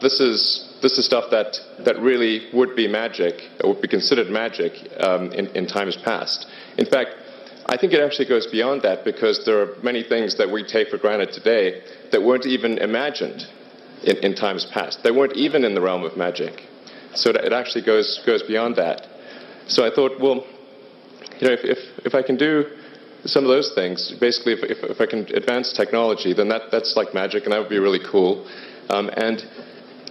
this is this is stuff that, that really would be magic, would be considered magic um, in, in times past. In fact, I think it actually goes beyond that because there are many things that we take for granted today that weren't even imagined in, in times past. They weren't even in the realm of magic. So it actually goes, goes beyond that. So I thought, well, you know, if, if, if I can do some of those things, basically, if, if, if I can advance technology, then that, that's like magic, and that would be really cool. Um, and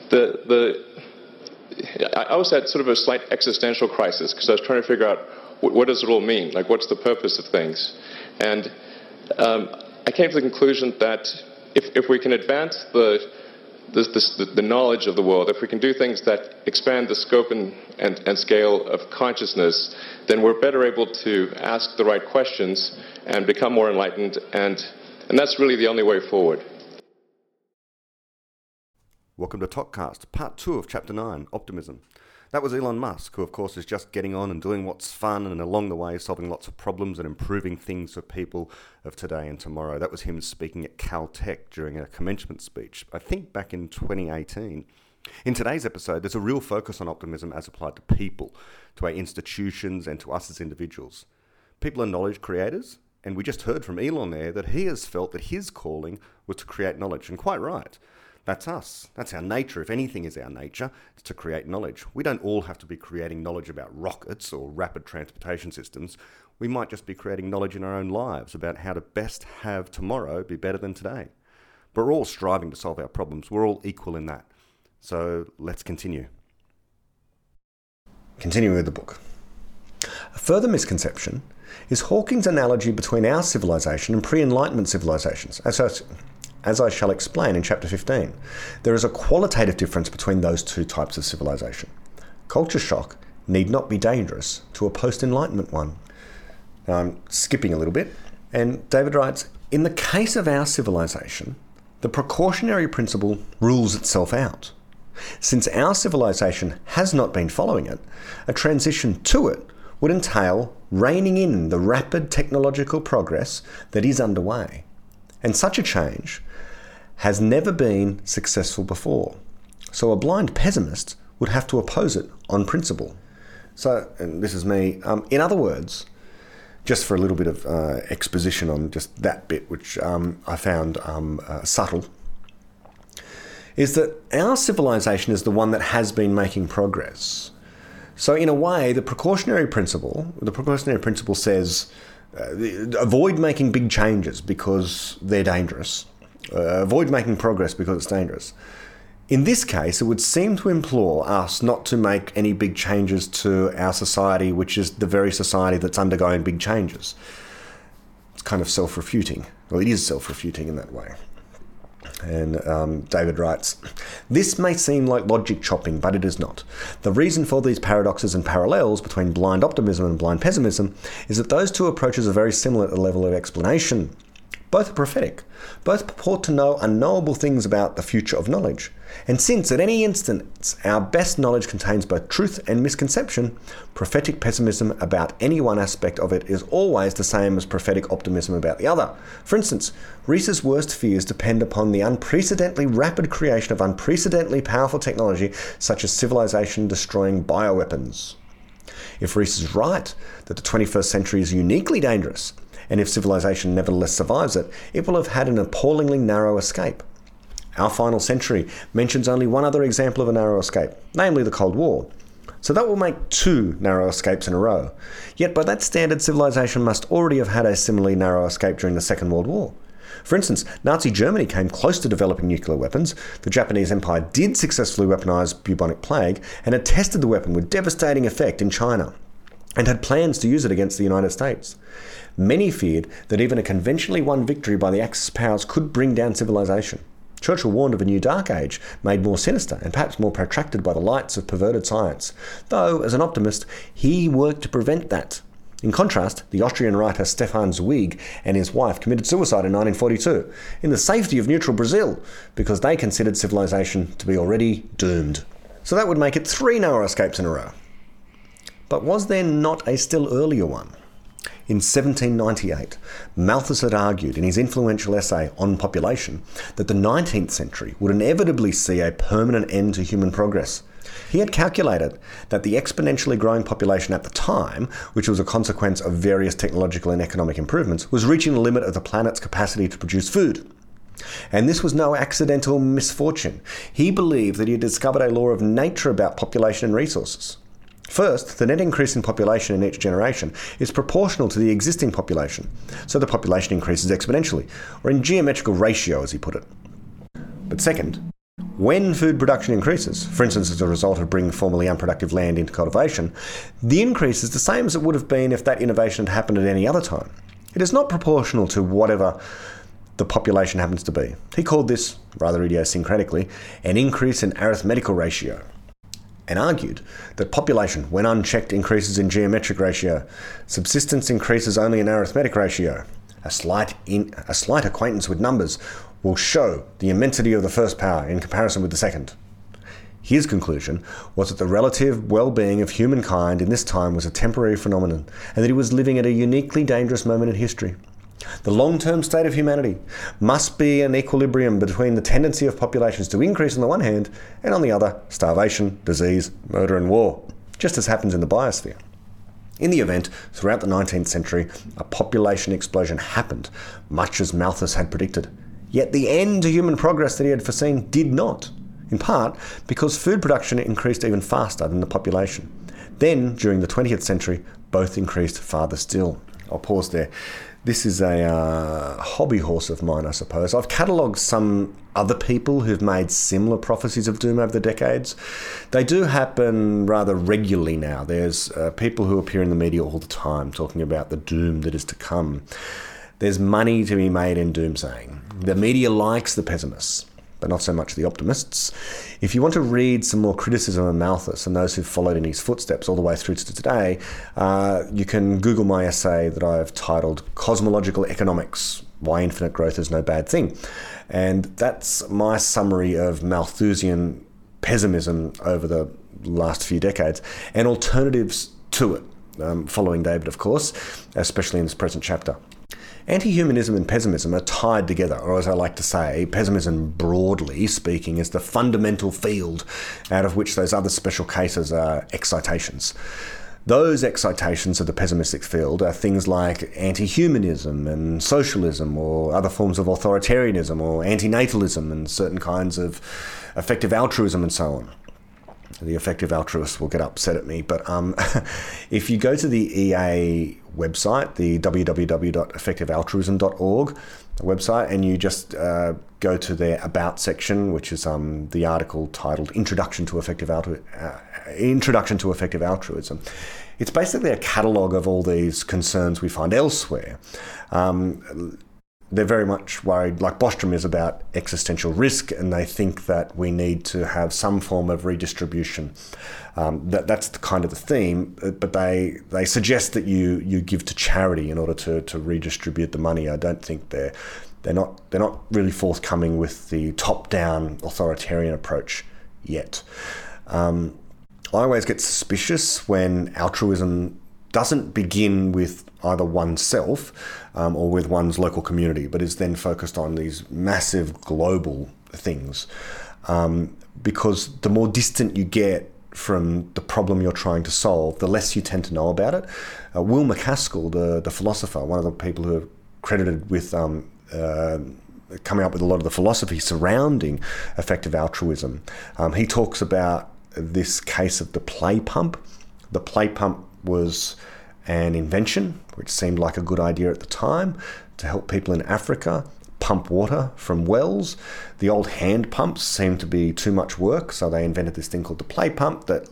the, the, I was at sort of a slight existential crisis because I was trying to figure out what, what, does it all mean? Like, what's the purpose of things? And um, I came to the conclusion that if, if we can advance the, the, the, knowledge of the world, if we can do things that expand the scope and, and, and scale of consciousness, then we're better able to ask the right questions and become more enlightened. And, and that's really the only way forward. Welcome to ToKCast, part two of chapter nine Optimism. That was Elon Musk, who, of course, is just getting on and doing what's fun and along the way solving lots of problems and improving things for people of today and tomorrow. That was him speaking at Caltech during a commencement speech, I think back in 2018. In today's episode, there's a real focus on optimism as applied to people, to our institutions, and to us as individuals. People are knowledge creators, and we just heard from Elon there that he has felt that his calling was to create knowledge, and quite right. That's us. That's our nature. If anything is our nature, it's to create knowledge. We don't all have to be creating knowledge about rockets or rapid transportation systems. We might just be creating knowledge in our own lives about how to best have tomorrow be better than today. But we're all striving to solve our problems. We're all equal in that. So let's continue. Continuing with the book. A further misconception is Hawking's analogy between our civilization and pre Enlightenment civilizations. Uh, As as I shall explain in chapter 15. There is a qualitative difference between those two types of civilization. Culture shock need not be dangerous to a post Enlightenment one. Now I'm skipping a little bit, and David writes In the case of our civilization, the precautionary principle rules itself out. Since our civilization has not been following it, a transition to it would entail reining in the rapid technological progress that is underway. And such a change has never been successful before. So a blind pessimist would have to oppose it on principle. So, and this is me, um, in other words, just for a little bit of uh, exposition on just that bit, which um, I found um, uh, subtle, is that our civilization is the one that has been making progress. So, in a way, the precautionary principle, the precautionary principle says uh, avoid making big changes because they're dangerous uh, avoid making progress because it's dangerous. In this case, it would seem to implore us not to make any big changes to our society, which is the very society that's undergoing big changes. It's kind of self refuting. Well, it is self refuting in that way. And um, David writes, This may seem like logic chopping, but it is not. The reason for these paradoxes and parallels between blind optimism and blind pessimism is that those two approaches are very similar at the level of explanation. Both are prophetic. Both purport to know unknowable things about the future of knowledge. And since at any instance our best knowledge contains both truth and misconception, prophetic pessimism about any one aspect of it is always the same as prophetic optimism about the other. For instance, Rees's worst fears depend upon the unprecedentedly rapid creation of unprecedentedly powerful technology such as civilization destroying bioweapons. If Reese is right that the 21st century is uniquely dangerous, and if civilization nevertheless survives it, it will have had an appallingly narrow escape. Our final century mentions only one other example of a narrow escape, namely the Cold War. So that will make two narrow escapes in a row. Yet by that standard, civilization must already have had a similarly narrow escape during the Second World War. For instance, Nazi Germany came close to developing nuclear weapons. The Japanese Empire did successfully weaponize bubonic plague and had tested the weapon with devastating effect in China and had plans to use it against the United States. Many feared that even a conventionally won victory by the Axis powers could bring down civilization. Churchill warned of a new dark age, made more sinister and perhaps more protracted by the lights of perverted science, though, as an optimist, he worked to prevent that. In contrast, the Austrian writer Stefan Zweig and his wife committed suicide in 1942 in the safety of neutral Brazil because they considered civilization to be already doomed. So that would make it three narrow escapes in a row. But was there not a still earlier one? In 1798, Malthus had argued in his influential essay On Population that the 19th century would inevitably see a permanent end to human progress. He had calculated that the exponentially growing population at the time, which was a consequence of various technological and economic improvements, was reaching the limit of the planet's capacity to produce food. And this was no accidental misfortune. He believed that he had discovered a law of nature about population and resources. First, the net increase in population in each generation is proportional to the existing population, so the population increases exponentially, or in geometrical ratio, as he put it. But second, when food production increases, for instance as a result of bringing formerly unproductive land into cultivation, the increase is the same as it would have been if that innovation had happened at any other time. It is not proportional to whatever the population happens to be. He called this, rather idiosyncratically, an increase in arithmetical ratio and argued that population, when unchecked, increases in geometric ratio. Subsistence increases only in arithmetic ratio. A slight, in, a slight acquaintance with numbers will show the immensity of the first power in comparison with the second. His conclusion was that the relative well being of humankind in this time was a temporary phenomenon, and that he was living at a uniquely dangerous moment in history. The long term state of humanity must be an equilibrium between the tendency of populations to increase on the one hand, and on the other, starvation, disease, murder, and war, just as happens in the biosphere. In the event, throughout the 19th century, a population explosion happened, much as Malthus had predicted. Yet the end to human progress that he had foreseen did not, in part because food production increased even faster than the population. Then, during the 20th century, both increased farther still. I'll pause there. This is a uh, hobby horse of mine, I suppose. I've catalogued some other people who've made similar prophecies of doom over the decades. They do happen rather regularly now. There's uh, people who appear in the media all the time talking about the doom that is to come. There's money to be made in doomsaying. The media likes the pessimists but not so much the optimists. If you want to read some more criticism of Malthus and those who've followed in his footsteps all the way through to today, uh, you can Google my essay that I've titled Cosmological Economics Why Infinite Growth is No Bad Thing. And that's my summary of Malthusian pessimism over the last few decades and alternatives to it. Um, following David, of course, especially in this present chapter. Anti-humanism and pessimism are tied together, or as I like to say, pessimism broadly speaking is the fundamental field out of which those other special cases are excitations. Those excitations of the pessimistic field are things like anti humanism and socialism, or other forms of authoritarianism, or antinatalism, and certain kinds of effective altruism, and so on the effective altruists will get upset at me. But um, if you go to the EA website, the www.effectivealtruism.org website, and you just uh, go to their About section, which is um, the article titled "Introduction to Effective Altru- uh, Introduction to Effective Altruism." It's basically a catalogue of all these concerns we find elsewhere. Um, they're very much worried, like Bostrom is about existential risk, and they think that we need to have some form of redistribution. Um, that, that's the kind of the theme, but they they suggest that you you give to charity in order to, to redistribute the money. I don't think they're they're not they're not really forthcoming with the top down authoritarian approach yet. Um, I always get suspicious when altruism doesn't begin with either oneself um, or with one's local community, but is then focused on these massive global things. Um, because the more distant you get from the problem you're trying to solve, the less you tend to know about it. Uh, Will MacAskill, the, the philosopher, one of the people who are credited with um, uh, coming up with a lot of the philosophy surrounding effective altruism, um, he talks about this case of the play pump. The play pump was an invention, which seemed like a good idea at the time, to help people in Africa pump water from wells. The old hand pumps seemed to be too much work, so they invented this thing called the play pump that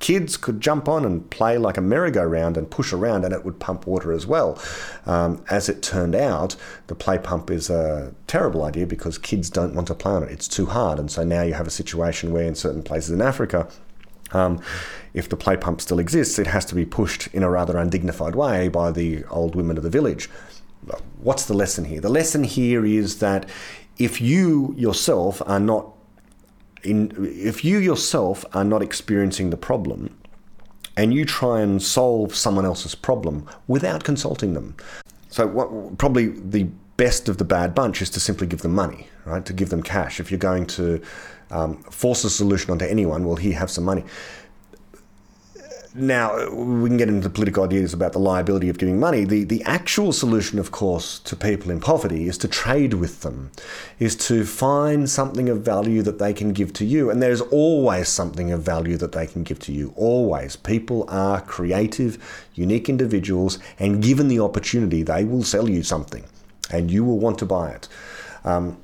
kids could jump on and play like a merry-go-round and push around and it would pump water as well. Um, as it turned out, the play pump is a terrible idea because kids don't want to play on it. It's too hard. And so now you have a situation where in certain places in Africa, um, if the play pump still exists, it has to be pushed in a rather undignified way by the old women of the village. What's the lesson here? The lesson here is that if you yourself are not in, if you yourself are not experiencing the problem, and you try and solve someone else's problem without consulting them. So, what, probably the best of the bad bunch is to simply give them money, right? To give them cash. If you're going to um, force a solution onto anyone, well, here, have some money. Now, we can get into the political ideas about the liability of giving money. The, the actual solution, of course, to people in poverty is to trade with them, is to find something of value that they can give to you. And there's always something of value that they can give to you. Always. People are creative, unique individuals, and given the opportunity, they will sell you something and you will want to buy it. Um,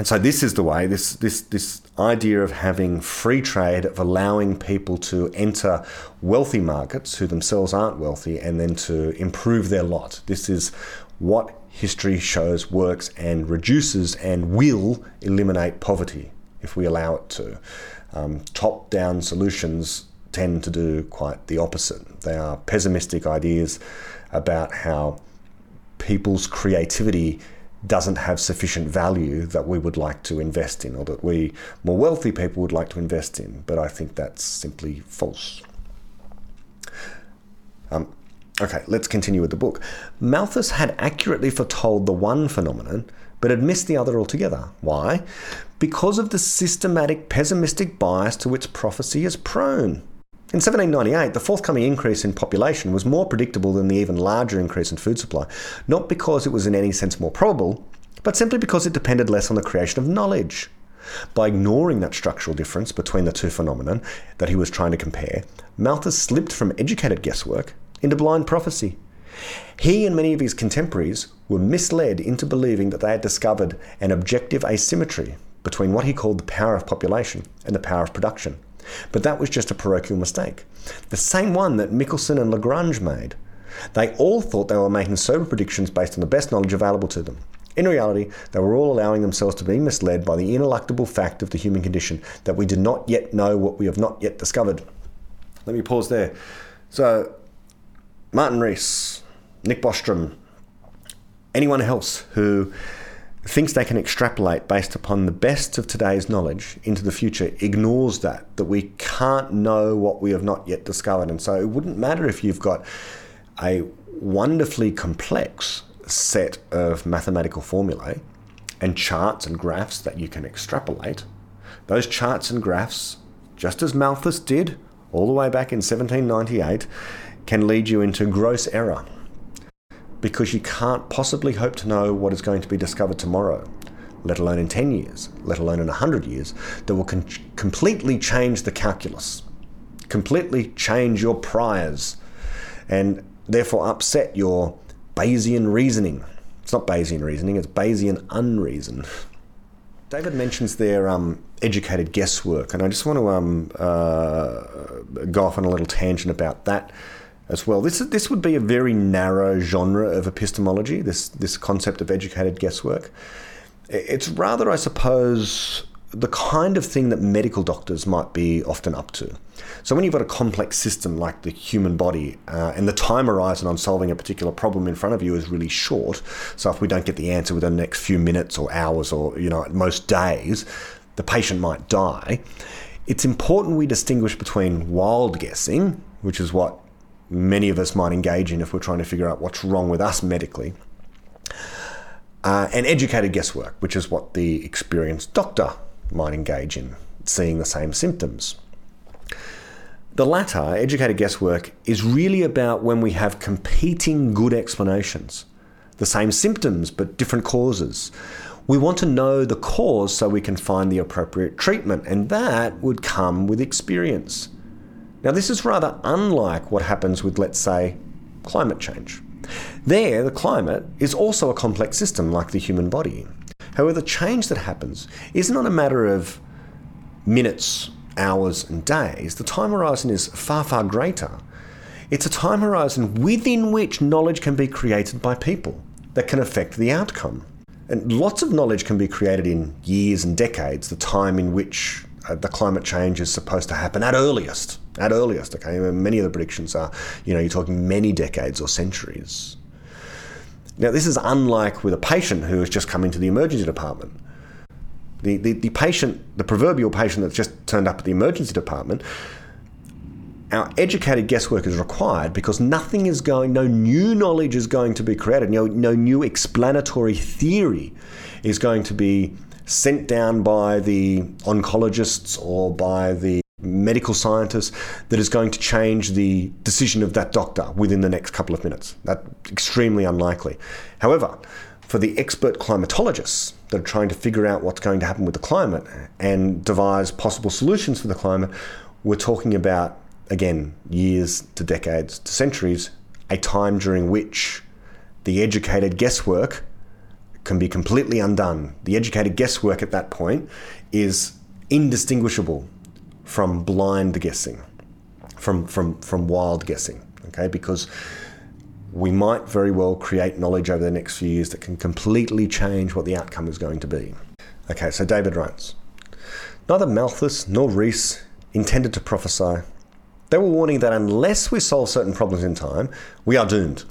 and so this is the way, this, this, this idea of having free trade, of allowing people to enter wealthy markets who themselves aren't wealthy and then to improve their lot. This is what history shows works and reduces and will eliminate poverty if we allow it to. Um, top down solutions tend to do quite the opposite. They are pessimistic ideas about how people's creativity doesn't have sufficient value that we would like to invest in or that we more wealthy people would like to invest in. But I think that's simply false. Um, okay, let's continue with the book. Malthus had accurately foretold the one phenomenon, but had missed the other altogether. Why? Because of the systematic pessimistic bias to which prophecy is prone. In 1798, the forthcoming increase in population was more predictable than the even larger increase in food supply, not because it was in any sense more probable, but simply because it depended less on the creation of knowledge. By ignoring that structural difference between the two phenomena that he was trying to compare, Malthus slipped from educated guesswork into blind prophecy. He and many of his contemporaries were misled into believing that they had discovered an objective asymmetry between what he called the power of population and the power of production. But that was just a parochial mistake. The same one that Michelson and Lagrange made. They all thought they were making sober predictions based on the best knowledge available to them. In reality, they were all allowing themselves to be misled by the ineluctable fact of the human condition that we do not yet know what we have not yet discovered. Let me pause there. So, Martin Rees, Nick Bostrom, anyone else who thinks they can extrapolate based upon the best of today's knowledge into the future ignores that, that we can't know what we have not yet discovered. And so it wouldn't matter if you've got a wonderfully complex set of mathematical formulae and charts and graphs that you can extrapolate. Those charts and graphs, just as Malthus did all the way back in 1798, can lead you into gross error because you can't possibly hope to know what is going to be discovered tomorrow, let alone in 10 years, let alone in 100 years, that will con- completely change the calculus, completely change your priors, and therefore upset your Bayesian reasoning. It's not Bayesian reasoning, it's Bayesian unreason. David mentions their um, educated guesswork, and I just want to um, uh, go off on a little tangent about that as well. This this would be a very narrow genre of epistemology. This this concept of educated guesswork. It's rather, I suppose, the kind of thing that medical doctors might be often up to. So when you've got a complex system like the human body, uh, and the time horizon on solving a particular problem in front of you is really short, so if we don't get the answer within the next few minutes or hours or you know at most days, the patient might die. It's important we distinguish between wild guessing, which is what many of us might engage in if we're trying to figure out what's wrong with us medically. Uh, and educated guesswork, which is what the experienced doctor might engage in, seeing the same symptoms. The latter, educated guesswork, is really about when we have competing good explanations, the same symptoms but different causes. We want to know the cause so we can find the appropriate treatment, and that would come with experience. Now, this is rather unlike what happens with, let's say, climate change. There, the climate is also a complex system like the human body. However, the change that happens is not a matter of minutes, hours, and days. The time horizon is far, far greater. It's a time horizon within which knowledge can be created by people that can affect the outcome. And lots of knowledge can be created in years and decades, the time in which uh, the climate change is supposed to happen at earliest at earliest. Okay, many of the predictions are, you know, you're talking many decades or centuries. Now, this is unlike with a patient who has just come into the emergency department. The, the, the patient, the proverbial patient that's just turned up at the emergency department, our educated guesswork is required because nothing is going, no new knowledge is going to be created, no, no new explanatory theory is going to be sent down by the oncologists or by the medical scientist that is going to change the decision of that doctor within the next couple of minutes. That's extremely unlikely. However, for the expert climatologists that are trying to figure out what's going to happen with the climate and devise possible solutions for the climate, we're talking about, again, years to decades to centuries, a time during which the educated guesswork can be completely undone. The educated guesswork at that point is indistinguishable from blind guessing, from, from, from wild guessing, okay? Because we might very well create knowledge over the next few years that can completely change what the outcome is going to be. Okay, so David writes Neither Malthus nor Rees intended to prophesy. They were warning that unless we solve certain problems in time, we are doomed.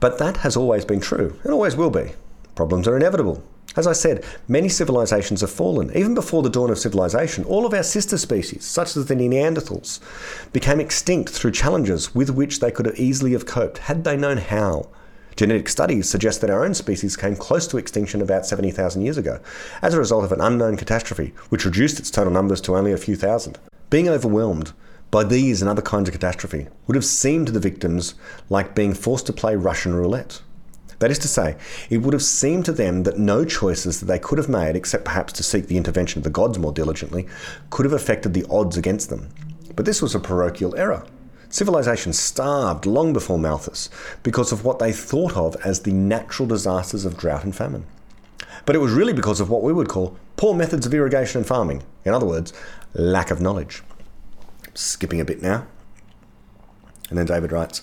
But that has always been true, and always will be. Problems are inevitable. As I said, many civilizations have fallen. Even before the dawn of civilization, all of our sister species, such as the Neanderthals, became extinct through challenges with which they could have easily have coped had they known how. Genetic studies suggest that our own species came close to extinction about 70,000 years ago, as a result of an unknown catastrophe, which reduced its total numbers to only a few thousand. Being overwhelmed by these and other kinds of catastrophe would have seemed to the victims like being forced to play Russian roulette. That is to say, it would have seemed to them that no choices that they could have made, except perhaps to seek the intervention of the gods more diligently, could have affected the odds against them. But this was a parochial error. Civilization starved long before Malthus because of what they thought of as the natural disasters of drought and famine. But it was really because of what we would call poor methods of irrigation and farming. In other words, lack of knowledge. Skipping a bit now. And then David writes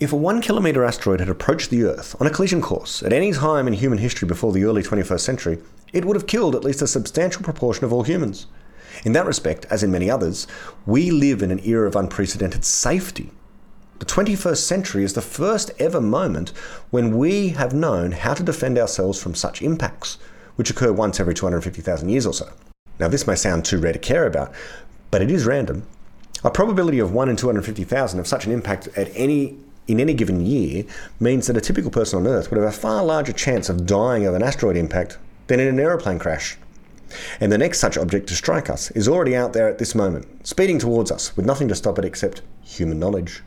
if a one kilometre asteroid had approached the Earth on a collision course at any time in human history before the early 21st century, it would have killed at least a substantial proportion of all humans. In that respect, as in many others, we live in an era of unprecedented safety. The 21st century is the first ever moment when we have known how to defend ourselves from such impacts, which occur once every 250,000 years or so. Now, this may sound too rare to care about, but it is random. A probability of 1 in 250,000 of such an impact at any in any given year means that a typical person on Earth would have a far larger chance of dying of an asteroid impact than in an aeroplane crash. And the next such object to strike us is already out there at this moment, speeding towards us with nothing to stop it except human knowledge.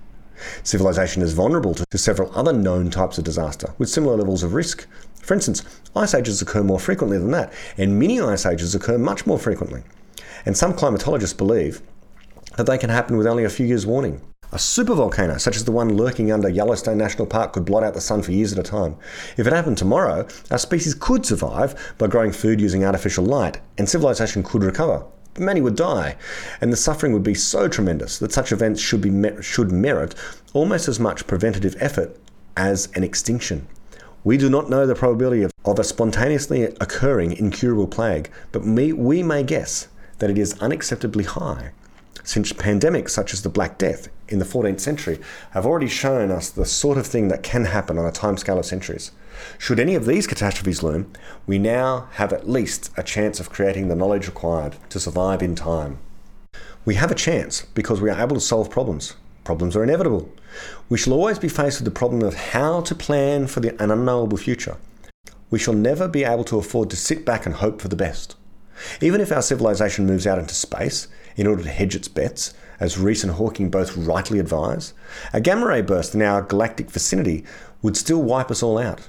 Civilization is vulnerable to several other known types of disaster with similar levels of risk. For instance, ice ages occur more frequently than that, and mini ice ages occur much more frequently. And some climatologists believe that they can happen with only a few years' warning. A supervolcano, such as the one lurking under Yellowstone National Park, could blot out the sun for years at a time. If it happened tomorrow, our species could survive by growing food using artificial light, and civilization could recover. But many would die, and the suffering would be so tremendous that such events should, be should merit almost as much preventative effort as an extinction. We do not know the probability of, of a spontaneously occurring incurable plague, but we, we may guess that it is unacceptably high since pandemics such as the Black Death in the 14th century have already shown us the sort of thing that can happen on a timescale of centuries. Should any of these catastrophes loom, we now have at least a chance of creating the knowledge required to survive in time. We have a chance because we are able to solve problems. Problems are inevitable. We shall always be faced with the problem of how to plan for the, an unknowable future. We shall never be able to afford to sit back and hope for the best. Even if our civilization moves out into space in order to hedge its bets, as Rees and Hawking both rightly advise, a gamma ray burst in our galactic vicinity would still wipe us all out.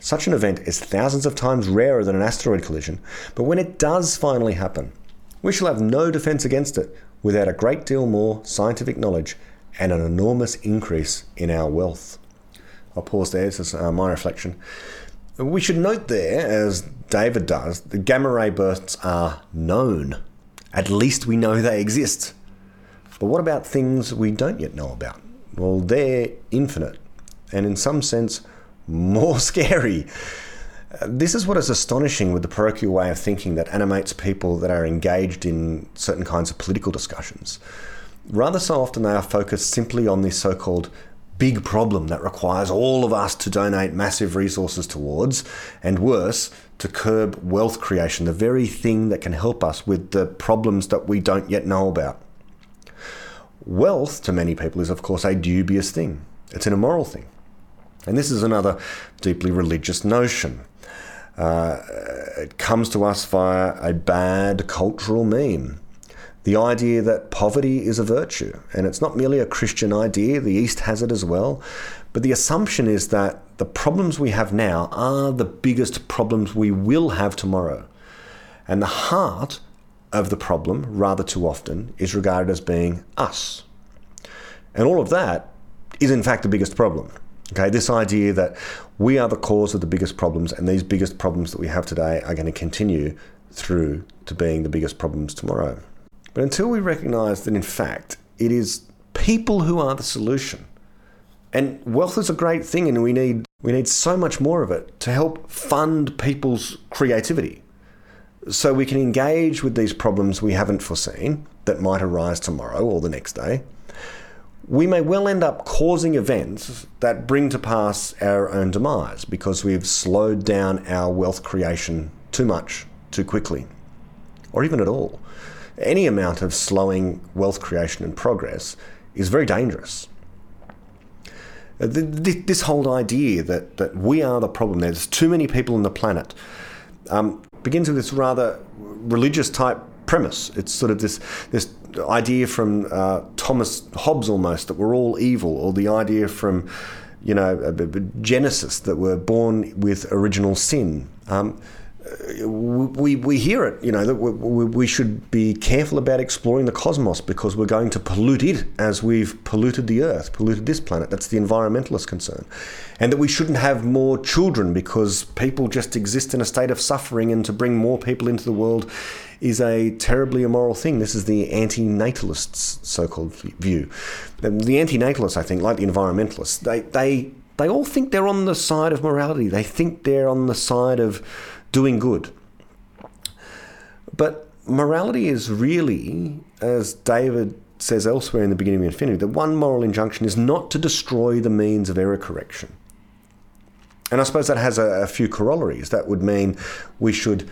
Such an event is thousands of times rarer than an asteroid collision, but when it does finally happen, we shall have no defense against it without a great deal more scientific knowledge and an enormous increase in our wealth. I'll pause there, this is uh, my reflection. We should note there, as David does, the gamma ray bursts are known. At least we know they exist. But what about things we don't yet know about? Well, they're infinite, and in some sense, more scary. This is what is astonishing with the parochial way of thinking that animates people that are engaged in certain kinds of political discussions. Rather so often, they are focused simply on this so called big problem that requires all of us to donate massive resources towards, and worse, to curb wealth creation, the very thing that can help us with the problems that we don't yet know about. Wealth, to many people, is of course a dubious thing, it's an immoral thing. And this is another deeply religious notion. Uh, it comes to us via a bad cultural meme. The idea that poverty is a virtue, and it's not merely a Christian idea, the East has it as well, but the assumption is that the problems we have now are the biggest problems we will have tomorrow. And the heart of the problem, rather too often, is regarded as being us. And all of that is, in fact, the biggest problem. Okay, this idea that we are the cause of the biggest problems, and these biggest problems that we have today are going to continue through to being the biggest problems tomorrow. But until we recognize that, in fact, it is people who are the solution, and wealth is a great thing, and we need we need so much more of it to help fund people's creativity, so we can engage with these problems we haven't foreseen that might arise tomorrow or the next day. We may well end up causing events that bring to pass our own demise because we've slowed down our wealth creation too much, too quickly, or even at all. Any amount of slowing wealth creation and progress is very dangerous uh, this whole idea that, that we are the problem, there's too many people on the planet, um, begins with this rather religious type premise. It's sort of this, this idea from uh, Thomas Hobbes almost that we're all evil, or the idea from you know Genesis that we're born with original sin. Um, we, we hear it, you know, that we, we should be careful about exploring the cosmos because we're going to pollute it as we've polluted the earth, polluted this planet. That's the environmentalist concern. And that we shouldn't have more children because people just exist in a state of suffering, and to bring more people into the world is a terribly immoral thing. This is the anti natalists' so called view. The anti natalists, I think, like the environmentalists, they, they, they all think they're on the side of morality, they think they're on the side of doing good. But morality is really, as David says elsewhere in the beginning of Infinity, the one moral injunction is not to destroy the means of error correction. And I suppose that has a, a, few corollaries. That would mean we should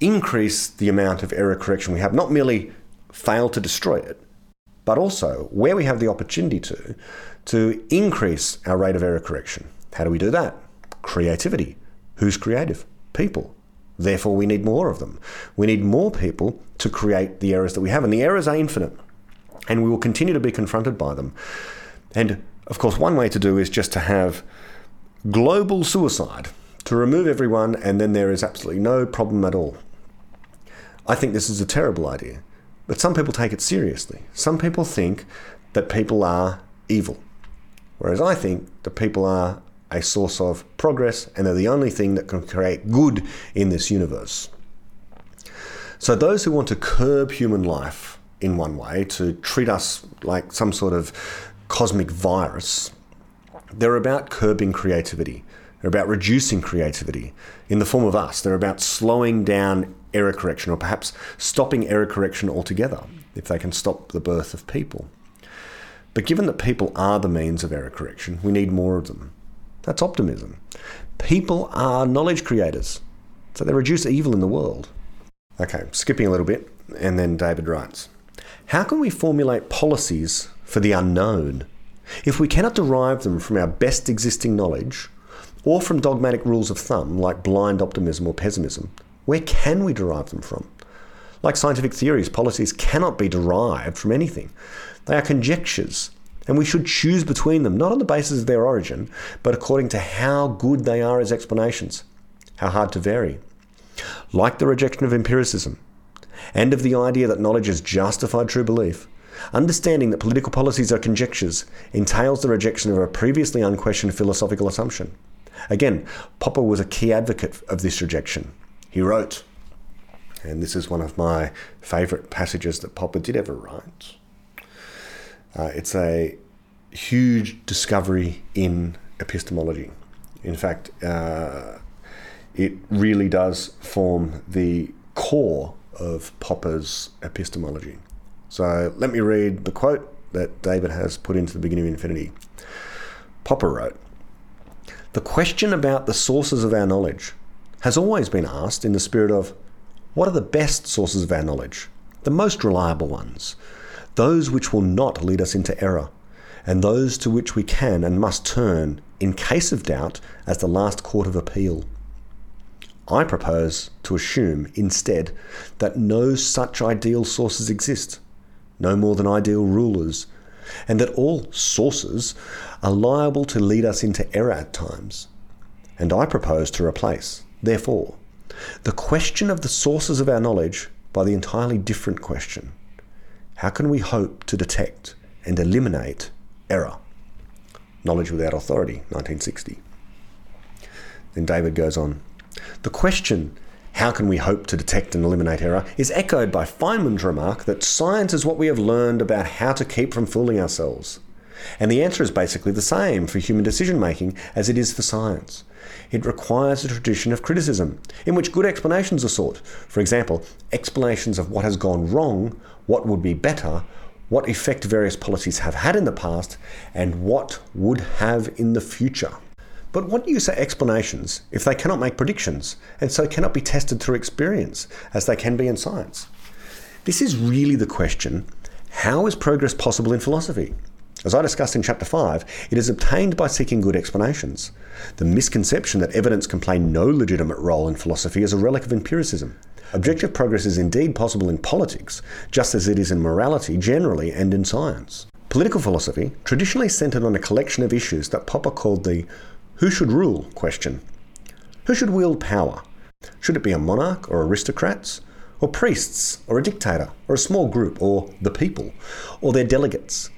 increase the amount of error correction we have, not merely fail to destroy it, but also where we have the opportunity to, to increase our rate of error correction. How do we do that? Creativity. Who's creative? People. Therefore, we need more of them. We need more people to create the errors that we have. And the errors are infinite. And we will continue to be confronted by them. And of course, one way to do is just to have global suicide, to remove everyone, and then there is absolutely no problem at all. I think this is a terrible idea. But some people take it seriously. Some people think that people are evil. Whereas I think that people are a source of progress and they're the only thing that can create good in this universe. So, those who want to curb human life in one way, to treat us like some sort of cosmic virus, they're about curbing creativity. They're about reducing creativity in the form of us. They're about slowing down error correction or perhaps stopping error correction altogether if they can stop the birth of people. But given that people are the means of error correction, we need more of them. That's optimism. People are knowledge creators, so they reduce evil in the world. Okay, skipping a little bit, and then David writes How can we formulate policies for the unknown if we cannot derive them from our best existing knowledge or from dogmatic rules of thumb like blind optimism or pessimism? Where can we derive them from? Like scientific theories, policies cannot be derived from anything. They are conjectures and we should choose between them, not on the basis of their origin, but according to how good they are as explanations, how hard to vary. Like the rejection of empiricism, and of the idea that knowledge is justified true belief, understanding that political policies are conjectures entails the rejection of a previously unquestioned philosophical assumption. Again, Popper was a key advocate of this rejection. He wrote, and this is one of my favourite passages that Popper did ever write. Uh, it's a huge discovery in epistemology. In fact, uh, it really does form the core of Popper's epistemology. So let me read the quote that David has put into the beginning of Infinity. Popper wrote The question about the sources of our knowledge has always been asked in the spirit of what are the best sources of our knowledge, the most reliable ones, those which will not lead us into error, and those to which we can and must turn, in case of doubt, as the last court of appeal. I propose to assume, instead, that no such ideal sources exist, no more than ideal rulers, and that all sources are liable to lead us into error at times. And I propose to replace, therefore, the question of the sources of our knowledge by the entirely different question how can we hope to detect and eliminate error? Knowledge Without Authority, 1960. Then David goes on. The question, how can we hope to detect and eliminate error, is echoed by Feynman's remark that science is what we have learned about how to keep from fooling ourselves. And the answer is basically the same for human decision making as it is for science. It requires a tradition of criticism, in which good explanations are sought. For example, explanations of what has gone wrong, what would be better, what effect various policies have had in the past, and what would have in the future. But what use are explanations if they cannot make predictions, and so cannot be tested through experience, as they can be in science? This is really the question how is progress possible in philosophy? As I discussed in Chapter 5, it is obtained by seeking good explanations. The misconception that evidence can play no legitimate role in philosophy is a relic of empiricism. Objective progress is indeed possible in politics, just as it is in morality generally and in science. Political philosophy traditionally centered on a collection of issues that Popper called the who should rule question. Who should wield power? Should it be a monarch or aristocrats? Or priests? Or a dictator? Or a small group? Or the people? Or their delegates?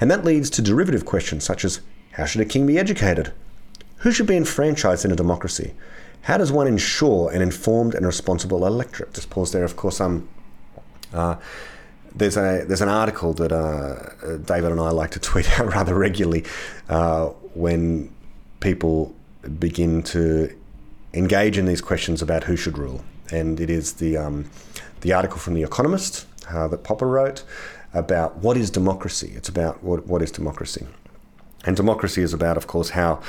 And that leads to derivative questions such as how should a king be educated? Who should be enfranchised in a democracy? How does one ensure an informed and responsible electorate? Just pause there. Of course, um, uh, there's a there's an article that uh, David and I like to tweet out rather regularly uh, when people begin to engage in these questions about who should rule, and it is the um, the article from the Economist uh, that Popper wrote about what is democracy. It's about what, what is democracy. And democracy is about, of course, how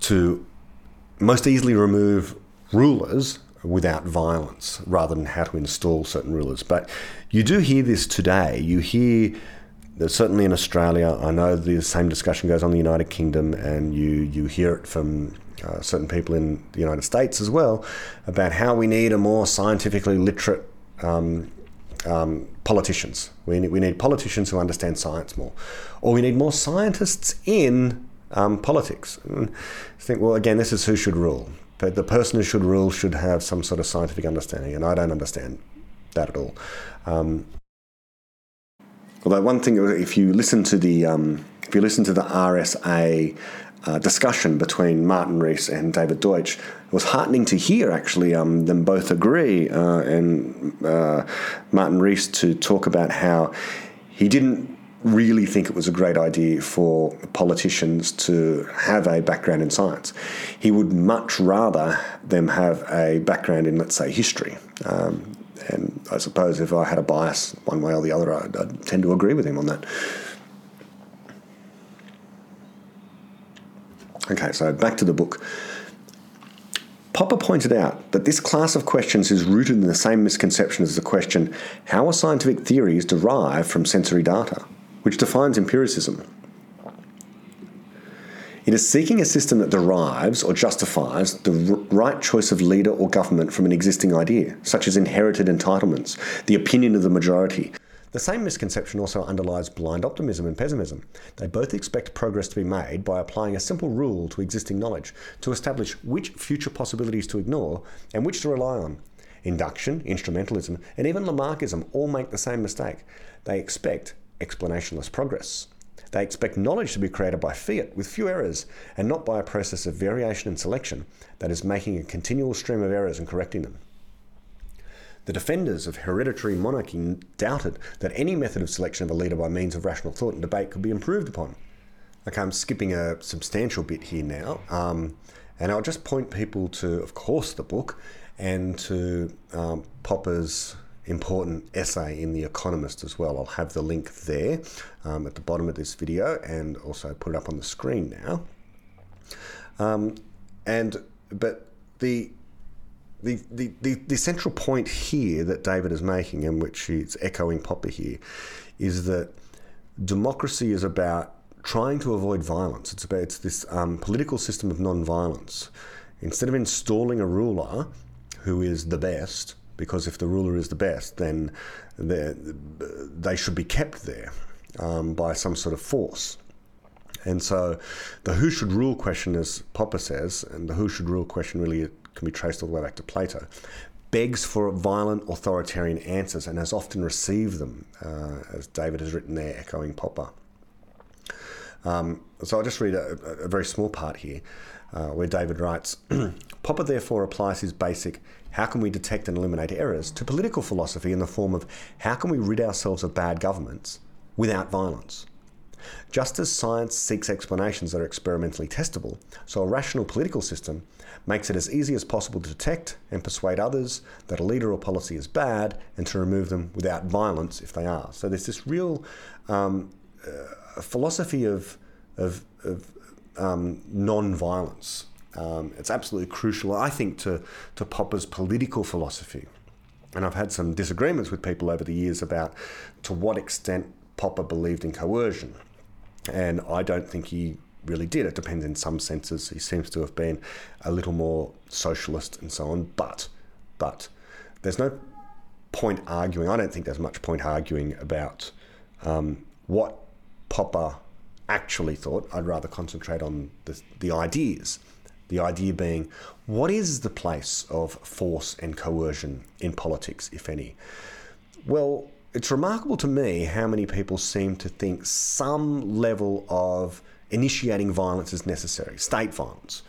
to most easily remove rulers without violence rather than how to install certain rulers. But you do hear this today. You hear that certainly in Australia, I know the same discussion goes on in the United Kingdom, and you, you hear it from uh, certain people in the United States as well about how we need a more scientifically literate um, um, politicians. We need, we need politicians who understand science more, or we need more scientists in um, politics. And I think, well, again, this is who should rule. But the person who should rule should have some sort of scientific understanding, and I don't understand that at all. Um, although one thing, if you listen to the um, if you listen to the RSA uh, discussion between Martin Rees and David Deutsch. It was heartening to hear, actually, um, them both agree, uh, and uh, Martin Rees to talk about how he didn't really think it was a great idea for politicians to have a background in science. He would much rather them have a background in, let's say, history. Um, and I suppose if I had a bias one way or the other, I'd, I'd tend to agree with him on that. Okay, so back to the book. Popper pointed out that this class of questions is rooted in the same misconception as the question how are scientific theories derived from sensory data, which defines empiricism. It is seeking a system that derives or justifies the right choice of leader or government from an existing idea, such as inherited entitlements, the opinion of the majority, the same misconception also underlies blind optimism and pessimism. They both expect progress to be made by applying a simple rule to existing knowledge to establish which future possibilities to ignore and which to rely on. Induction, instrumentalism, and even Lamarckism all make the same mistake. They expect explanationless progress. They expect knowledge to be created by fiat with few errors and not by a process of variation and selection that is making a continual stream of errors and correcting them. The defenders of hereditary monarchy doubted that any method of selection of a leader by means of rational thought and debate could be improved upon. Okay, I'm skipping a substantial bit here now, um, and I'll just point people to, of course, the book and to um, Popper's important essay in The Economist as well. I'll have the link there um, at the bottom of this video and also put it up on the screen now. Um, and but the the, the, the, the central point here that David is making, and which he's echoing Popper here, is that democracy is about trying to avoid violence. It's about it's this um, political system of non-violence. Instead of installing a ruler who is the best, because if the ruler is the best, then they should be kept there um, by some sort of force. And so the who should rule question, as Popper says, and the who should rule question really can be traced all the way back to Plato, begs for violent authoritarian answers and has often received them, uh, as David has written there, echoing Popper. Um, so I'll just read a, a very small part here uh, where David writes Popper therefore applies his basic how can we detect and eliminate errors to political philosophy in the form of how can we rid ourselves of bad governments without violence. Just as science seeks explanations that are experimentally testable, so a rational political system makes it as easy as possible to detect and persuade others that a leader or policy is bad and to remove them without violence if they are. So there's this real um, uh, philosophy of, of, of um, non-violence. Um, it's absolutely crucial, I think, to, to Popper's political philosophy. And I've had some disagreements with people over the years about to what extent Popper believed in coercion. And I don't think he really did. It depends in some senses. He seems to have been a little more socialist and so on. But, but there's no point arguing. I don't think there's much point arguing about um, what Popper actually thought. I'd rather concentrate on the, the ideas. The idea being, what is the place of force and coercion in politics, if any? Well, it's remarkable to me how many people seem to think some level of initiating violence is necessary, state violence.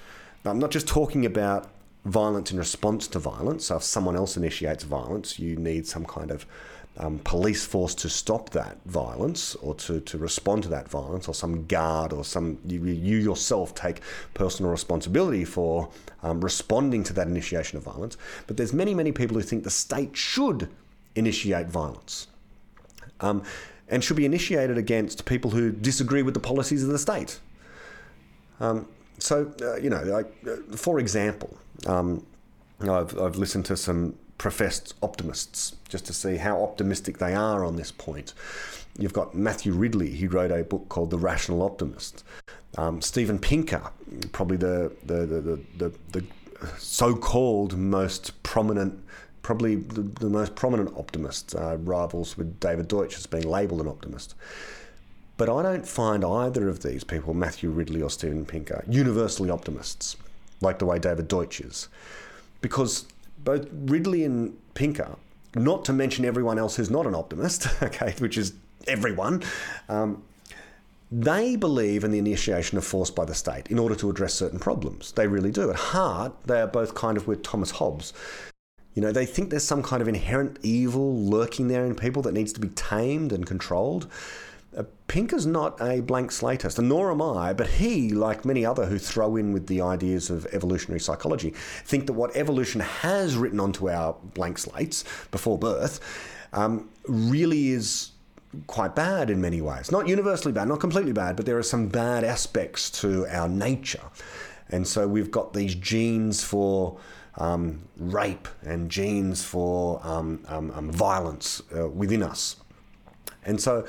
Now, I'm not just talking about violence in response to violence. So if someone else initiates violence, you need some kind of um, police force to stop that violence or to, to respond to that violence, or some guard or some you, you yourself take personal responsibility for um, responding to that initiation of violence. But there's many, many people who think the state should initiate violence. Um, and should be initiated against people who disagree with the policies of the state. Um, so, uh, you know, uh, for example, um, I've, I've listened to some professed optimists just to see how optimistic they are on this point. You've got Matthew Ridley, he wrote a book called The Rational Optimist. Um, Steven Pinker, probably the, the, the, the, the, the so called most prominent probably the, the most prominent optimist, uh, rivals with David Deutsch as being labelled an optimist. But I don't find either of these people, Matthew Ridley or Steven Pinker, universally optimists, like the way David Deutsch is. Because both Ridley and Pinker, not to mention everyone else who's not an optimist, okay, which is everyone, um, they believe in the initiation of force by the state in order to address certain problems. They really do. At heart, they are both kind of with Thomas Hobbes. You know, they think there's some kind of inherent evil lurking there in people that needs to be tamed and controlled. Uh, Pinker's not a blank slatist, and nor am I, but he, like many other who throw in with the ideas of evolutionary psychology, think that what evolution has written onto our blank slates before birth um, really is quite bad in many ways. Not universally bad, not completely bad, but there are some bad aspects to our nature. And so we've got these genes for um, rape and genes for um, um, um, violence uh, within us. And so,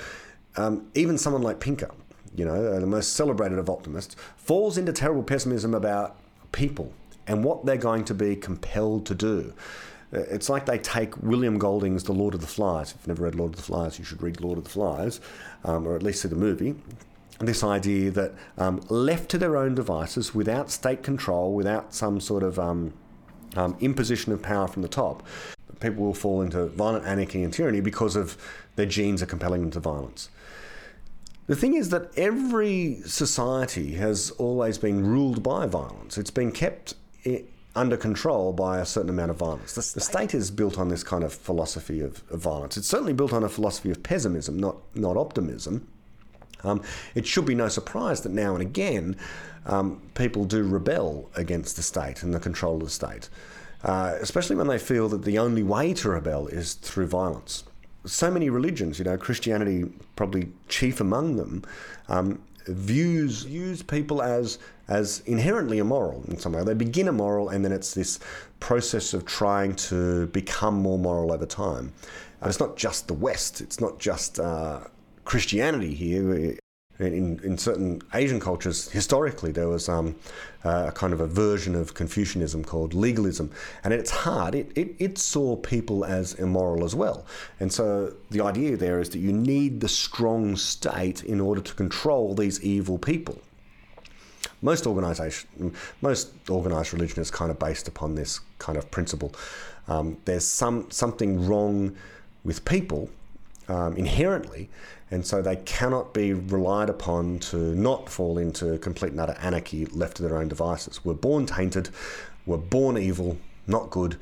um, even someone like Pinker, you know, the most celebrated of optimists, falls into terrible pessimism about people and what they're going to be compelled to do. Uh, it's like they take William Golding's The Lord of the Flies. If you've never read Lord of the Flies, you should read Lord of the Flies, um, or at least see the movie this idea that um, left to their own devices, without state control, without some sort of um, um, imposition of power from the top, people will fall into violent anarchy and tyranny because of their genes are compelling them to violence. The thing is that every society has always been ruled by violence. It's been kept under control by a certain amount of violence. The, the state is built on this kind of philosophy of, of, violence. It's certainly built on a philosophy of pessimism, not, not optimism. Um, it should be no surprise that now and again um, people do rebel against the state and the control of the state, uh, especially when they feel that the only way to rebel is through violence. So many religions, you know, Christianity probably chief among them, um, views views people as as inherently immoral in some way. They begin immoral, and then it's this process of trying to become more moral over time. And it's not just the West. It's not just uh, Christianity here in, in certain Asian cultures, historically, there was um, a kind of a version of Confucianism called legalism. And its heart, it, it, it saw people as immoral as well. And so the idea there is that you need the strong state in order to control these evil people. Most organisation, most organised religion is kind of based upon this kind of principle. Um, there's some something wrong with people um, inherently, and so they cannot be relied upon to not fall into complete and utter anarchy left to their own devices. We're born tainted, we're born evil, not good,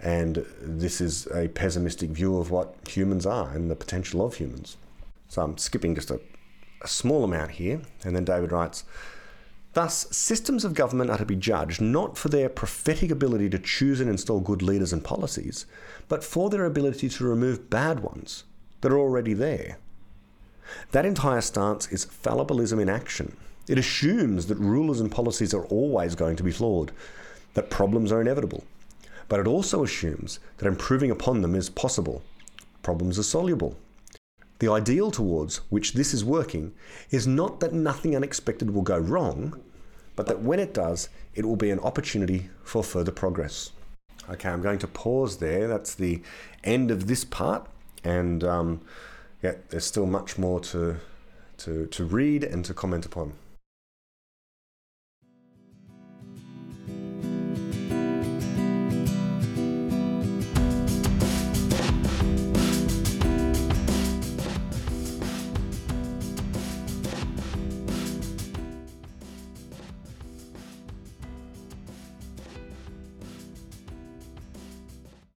and this is a pessimistic view of what humans are and the potential of humans. So I'm skipping just a, a small amount here, and then David writes. Thus, systems of government are to be judged not for their prophetic ability to choose and install good leaders and policies, but for their ability to remove bad ones that are already there. That entire stance is fallibilism in action. It assumes that rulers and policies are always going to be flawed, that problems are inevitable. But it also assumes that improving upon them is possible. Problems are soluble. The ideal towards which this is working is not that nothing unexpected will go wrong, but that when it does, it will be an opportunity for further progress. Okay, I'm going to pause there. That's the end of this part and um, yeah, there's still much more to, to, to read and to comment upon.